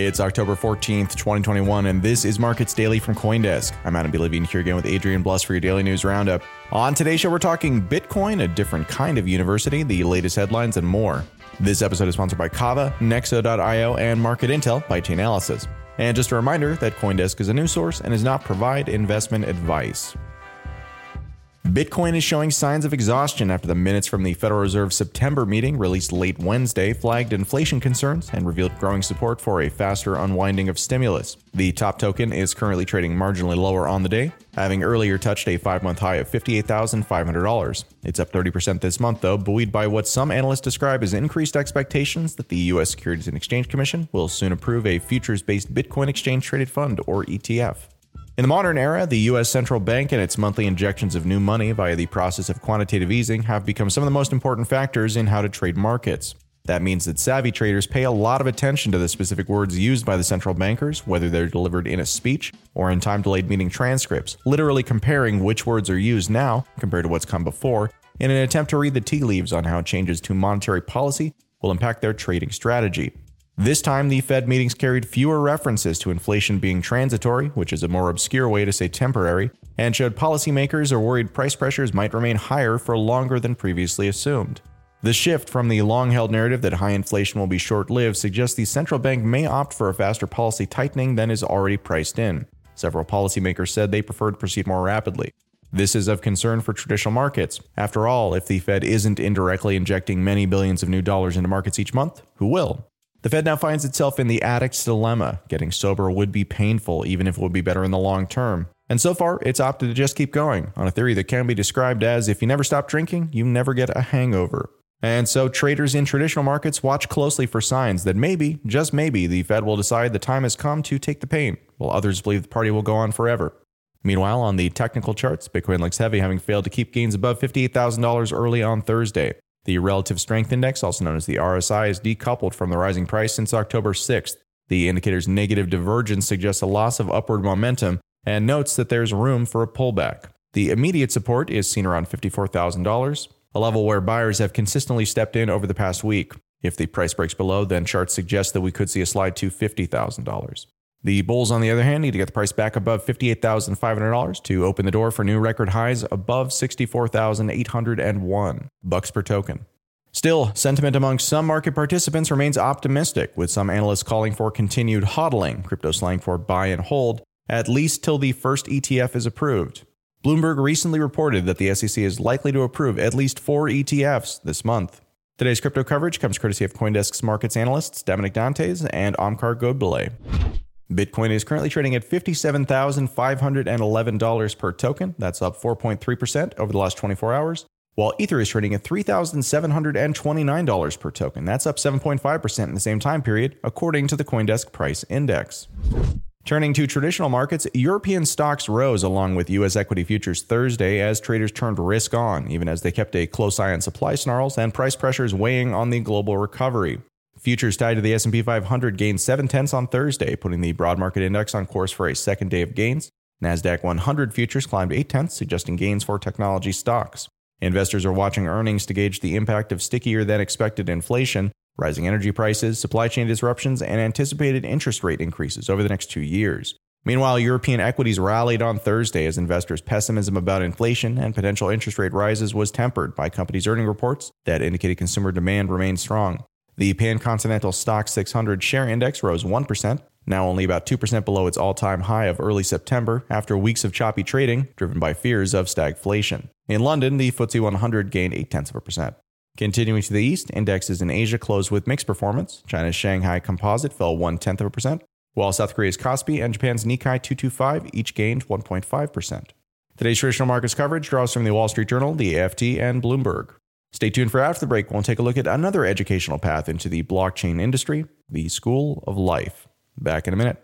It's October 14th, 2021, and this is Markets Daily from Coindesk. I'm Adam B. Levine here again with Adrian Blust for your daily news roundup. On today's show, we're talking Bitcoin, a different kind of university, the latest headlines, and more. This episode is sponsored by Kava, Nexo.io, and Market Intel by Chainalysis. And just a reminder that Coindesk is a news source and does not provide investment advice. Bitcoin is showing signs of exhaustion after the minutes from the Federal Reserve September meeting, released late Wednesday, flagged inflation concerns and revealed growing support for a faster unwinding of stimulus. The top token is currently trading marginally lower on the day, having earlier touched a five month high of $58,500. It's up 30% this month, though, buoyed by what some analysts describe as increased expectations that the U.S. Securities and Exchange Commission will soon approve a futures based Bitcoin exchange traded fund, or ETF. In the modern era, the U.S. central bank and its monthly injections of new money via the process of quantitative easing have become some of the most important factors in how to trade markets. That means that savvy traders pay a lot of attention to the specific words used by the central bankers, whether they're delivered in a speech or in time delayed meeting transcripts, literally comparing which words are used now compared to what's come before, in an attempt to read the tea leaves on how changes to monetary policy will impact their trading strategy. This time, the Fed meetings carried fewer references to inflation being transitory, which is a more obscure way to say temporary, and showed policymakers are worried price pressures might remain higher for longer than previously assumed. The shift from the long held narrative that high inflation will be short lived suggests the central bank may opt for a faster policy tightening than is already priced in. Several policymakers said they prefer to proceed more rapidly. This is of concern for traditional markets. After all, if the Fed isn't indirectly injecting many billions of new dollars into markets each month, who will? The Fed now finds itself in the addict's dilemma. Getting sober would be painful, even if it would be better in the long term. And so far, it's opted to just keep going on a theory that can be described as if you never stop drinking, you never get a hangover. And so, traders in traditional markets watch closely for signs that maybe, just maybe, the Fed will decide the time has come to take the pain, while others believe the party will go on forever. Meanwhile, on the technical charts, Bitcoin looks heavy, having failed to keep gains above $58,000 early on Thursday. The Relative Strength Index, also known as the RSI, is decoupled from the rising price since October 6th. The indicator's negative divergence suggests a loss of upward momentum and notes that there's room for a pullback. The immediate support is seen around $54,000, a level where buyers have consistently stepped in over the past week. If the price breaks below, then charts suggest that we could see a slide to $50,000. The bulls, on the other hand, need to get the price back above $58,500 to open the door for new record highs above 64,801 bucks per token. Still, sentiment among some market participants remains optimistic, with some analysts calling for continued hodling, crypto slang for buy and hold, at least till the first ETF is approved. Bloomberg recently reported that the SEC is likely to approve at least four ETFs this month. Today's crypto coverage comes courtesy of Coindesk's markets analysts Damanick Dantes and Omkar Godbole. Bitcoin is currently trading at $57,511 per token. That's up 4.3% over the last 24 hours. While Ether is trading at $3,729 per token. That's up 7.5% in the same time period, according to the Coindesk Price Index. Turning to traditional markets, European stocks rose along with US equity futures Thursday as traders turned risk on, even as they kept a close eye on supply snarls and price pressures weighing on the global recovery. Futures tied to the S&P 500 gained 7 tenths on Thursday, putting the broad market index on course for a second day of gains. Nasdaq 100 futures climbed 8 tenths, suggesting gains for technology stocks. Investors are watching earnings to gauge the impact of stickier than expected inflation, rising energy prices, supply chain disruptions, and anticipated interest rate increases over the next two years. Meanwhile, European equities rallied on Thursday as investors' pessimism about inflation and potential interest rate rises was tempered by companies' earning reports that indicated consumer demand remained strong. The Pan Continental Stoxx 600 share index rose 1%, now only about 2% below its all time high of early September after weeks of choppy trading driven by fears of stagflation. In London, the FTSE 100 gained 8 tenths of a percent. Continuing to the east, indexes in Asia closed with mixed performance. China's Shanghai Composite fell 1 tenth of a percent, while South Korea's Kospi and Japan's Nikkei 225 each gained 1.5%. Today's traditional markets coverage draws from the Wall Street Journal, the AFT, and Bloomberg. Stay tuned for after the break. We'll take a look at another educational path into the blockchain industry, the School of Life. Back in a minute.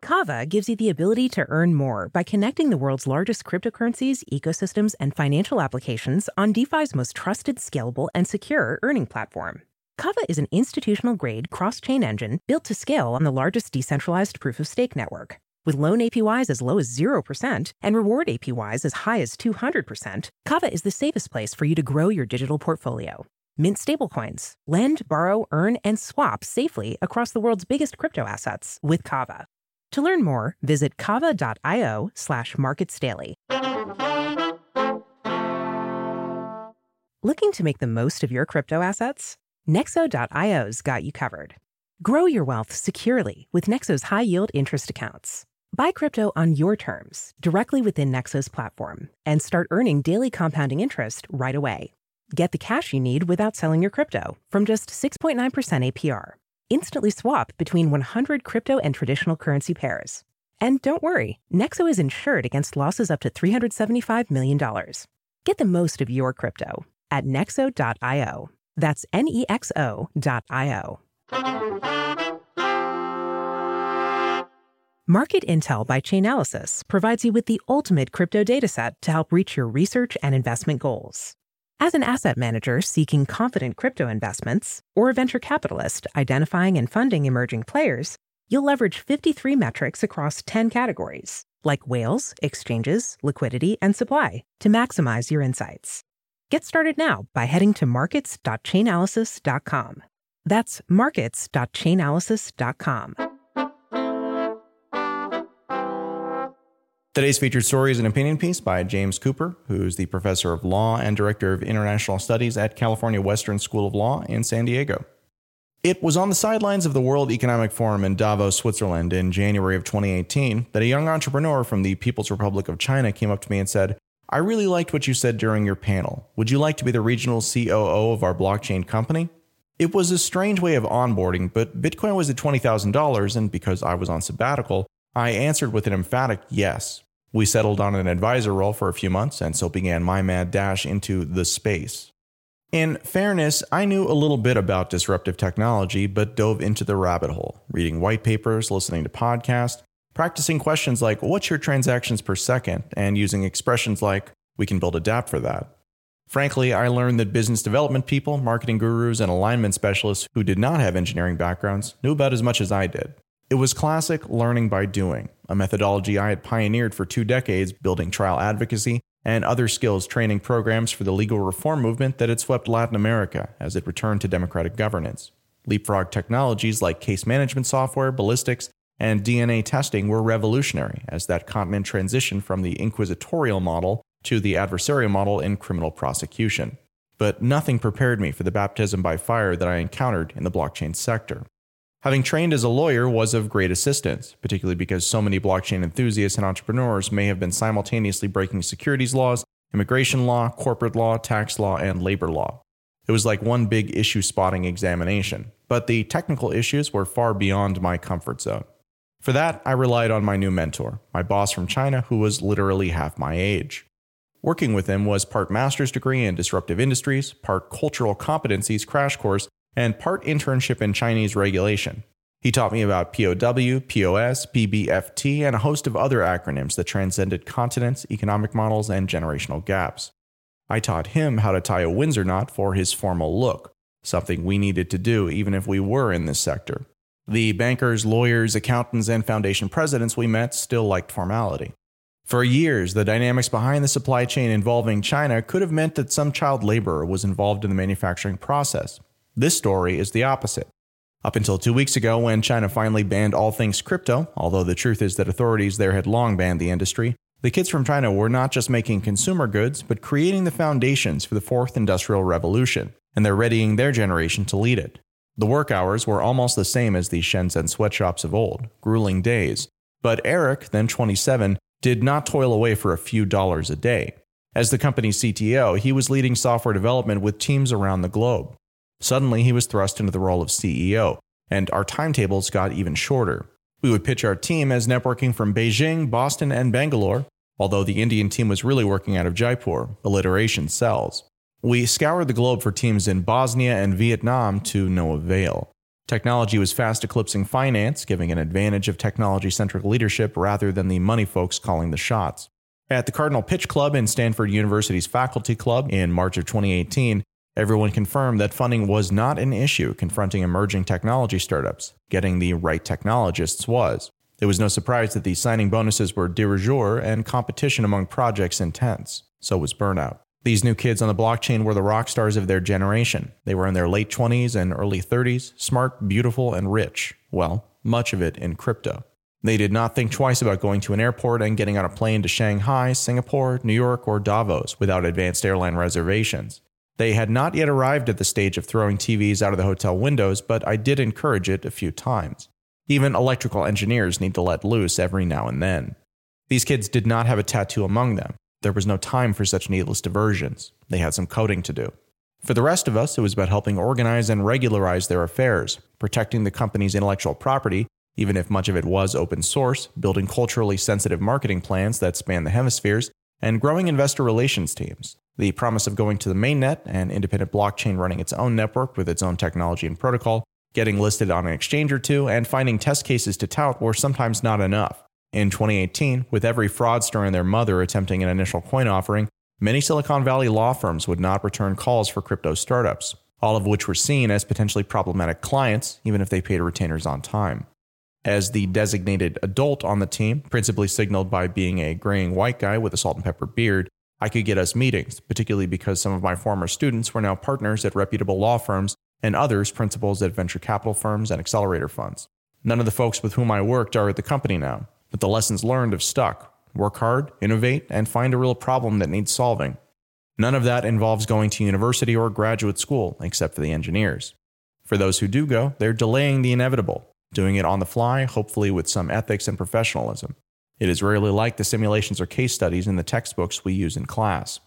Kava gives you the ability to earn more by connecting the world's largest cryptocurrencies, ecosystems, and financial applications on DeFi's most trusted, scalable, and secure earning platform. Kava is an institutional grade cross chain engine built to scale on the largest decentralized proof of stake network. With loan APYs as low as 0% and reward APYs as high as 200%, Kava is the safest place for you to grow your digital portfolio. mint stablecoins, lend, borrow, earn, and swap safely across the world's biggest crypto assets with Kava. To learn more, visit kava.io slash marketsdaily. Looking to make the most of your crypto assets? Nexo.io's got you covered. Grow your wealth securely with Nexo's high yield interest accounts. Buy crypto on your terms directly within Nexo's platform and start earning daily compounding interest right away. Get the cash you need without selling your crypto from just 6.9% APR. Instantly swap between 100 crypto and traditional currency pairs. And don't worry, Nexo is insured against losses up to $375 million. Get the most of your crypto at nexo.io. That's N E X O.io. Market Intel by Chainalysis provides you with the ultimate crypto dataset to help reach your research and investment goals. As an asset manager seeking confident crypto investments, or a venture capitalist identifying and funding emerging players, you'll leverage 53 metrics across 10 categories, like whales, exchanges, liquidity, and supply, to maximize your insights. Get started now by heading to markets.chainalysis.com. That's markets.chainalysis.com. Today's featured story is an opinion piece by James Cooper, who's the professor of law and director of international studies at California Western School of Law in San Diego. It was on the sidelines of the World Economic Forum in Davos, Switzerland in January of 2018 that a young entrepreneur from the People's Republic of China came up to me and said, I really liked what you said during your panel. Would you like to be the regional COO of our blockchain company? It was a strange way of onboarding, but Bitcoin was at $20,000, and because I was on sabbatical, I answered with an emphatic yes. We settled on an advisor role for a few months, and so began my mad dash into the space. In fairness, I knew a little bit about disruptive technology, but dove into the rabbit hole, reading white papers, listening to podcasts, practicing questions like, What's your transactions per second? and using expressions like, We can build a dApp for that. Frankly, I learned that business development people, marketing gurus, and alignment specialists who did not have engineering backgrounds knew about as much as I did. It was classic learning by doing, a methodology I had pioneered for two decades, building trial advocacy and other skills training programs for the legal reform movement that had swept Latin America as it returned to democratic governance. Leapfrog technologies like case management software, ballistics, and DNA testing were revolutionary as that continent transitioned from the inquisitorial model to the adversarial model in criminal prosecution. But nothing prepared me for the baptism by fire that I encountered in the blockchain sector. Having trained as a lawyer was of great assistance, particularly because so many blockchain enthusiasts and entrepreneurs may have been simultaneously breaking securities laws, immigration law, corporate law, tax law, and labor law. It was like one big issue spotting examination, but the technical issues were far beyond my comfort zone. For that, I relied on my new mentor, my boss from China, who was literally half my age. Working with him was part master's degree in disruptive industries, part cultural competencies crash course, and part internship in Chinese regulation. He taught me about POW, POS, PBFT, and a host of other acronyms that transcended continents, economic models, and generational gaps. I taught him how to tie a Windsor knot for his formal look, something we needed to do even if we were in this sector. The bankers, lawyers, accountants, and foundation presidents we met still liked formality. For years, the dynamics behind the supply chain involving China could have meant that some child laborer was involved in the manufacturing process, this story is the opposite. Up until two weeks ago, when China finally banned all things crypto, although the truth is that authorities there had long banned the industry, the kids from China were not just making consumer goods, but creating the foundations for the fourth industrial revolution, and they're readying their generation to lead it. The work hours were almost the same as the Shenzhen sweatshops of old, grueling days. But Eric, then 27, did not toil away for a few dollars a day. As the company's CTO, he was leading software development with teams around the globe. Suddenly, he was thrust into the role of CEO, and our timetables got even shorter. We would pitch our team as networking from Beijing, Boston, and Bangalore, although the Indian team was really working out of Jaipur, alliteration sells. We scoured the globe for teams in Bosnia and Vietnam to no avail. Technology was fast eclipsing finance, giving an advantage of technology centric leadership rather than the money folks calling the shots. At the Cardinal Pitch Club in Stanford University's Faculty Club in March of 2018, Everyone confirmed that funding was not an issue confronting emerging technology startups. Getting the right technologists was. It was no surprise that the signing bonuses were de rigueur and competition among projects intense. So was burnout. These new kids on the blockchain were the rock stars of their generation. They were in their late 20s and early 30s, smart, beautiful, and rich. Well, much of it in crypto. They did not think twice about going to an airport and getting on a plane to Shanghai, Singapore, New York, or Davos without advanced airline reservations. They had not yet arrived at the stage of throwing TVs out of the hotel windows, but I did encourage it a few times. Even electrical engineers need to let loose every now and then. These kids did not have a tattoo among them. There was no time for such needless diversions. They had some coding to do. For the rest of us, it was about helping organize and regularize their affairs, protecting the company's intellectual property, even if much of it was open source, building culturally sensitive marketing plans that span the hemispheres, and growing investor relations teams. The promise of going to the mainnet, an independent blockchain running its own network with its own technology and protocol, getting listed on an exchange or two, and finding test cases to tout were sometimes not enough. In 2018, with every fraudster and their mother attempting an initial coin offering, many Silicon Valley law firms would not return calls for crypto startups, all of which were seen as potentially problematic clients, even if they paid retainers on time. As the designated adult on the team, principally signaled by being a graying white guy with a salt and pepper beard, I could get us meetings, particularly because some of my former students were now partners at reputable law firms and others principals at venture capital firms and accelerator funds. None of the folks with whom I worked are at the company now, but the lessons learned have stuck. Work hard, innovate, and find a real problem that needs solving. None of that involves going to university or graduate school, except for the engineers. For those who do go, they're delaying the inevitable, doing it on the fly, hopefully with some ethics and professionalism. It is rarely like the simulations or case studies in the textbooks we use in class.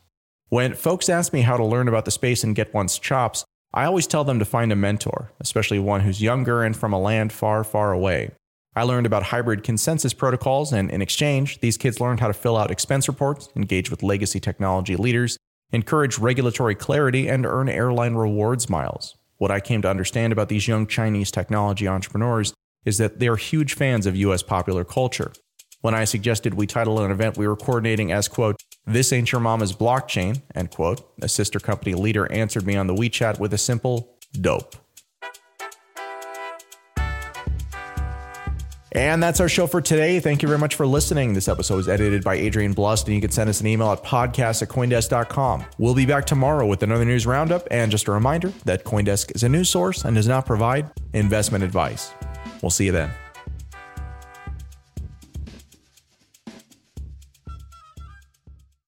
When folks ask me how to learn about the space and get one's chops, I always tell them to find a mentor, especially one who's younger and from a land far, far away. I learned about hybrid consensus protocols, and in exchange, these kids learned how to fill out expense reports, engage with legacy technology leaders, encourage regulatory clarity, and earn airline rewards miles. What I came to understand about these young Chinese technology entrepreneurs is that they are huge fans of US popular culture. When I suggested we title an event we were coordinating as, quote, This Ain't Your Mama's Blockchain, end quote, a sister company leader answered me on the WeChat with a simple, dope. And that's our show for today. Thank you very much for listening. This episode was edited by Adrian Blust, and you can send us an email at podcast at Coindesk.com. We'll be back tomorrow with another news roundup. And just a reminder that Coindesk is a news source and does not provide investment advice. We'll see you then.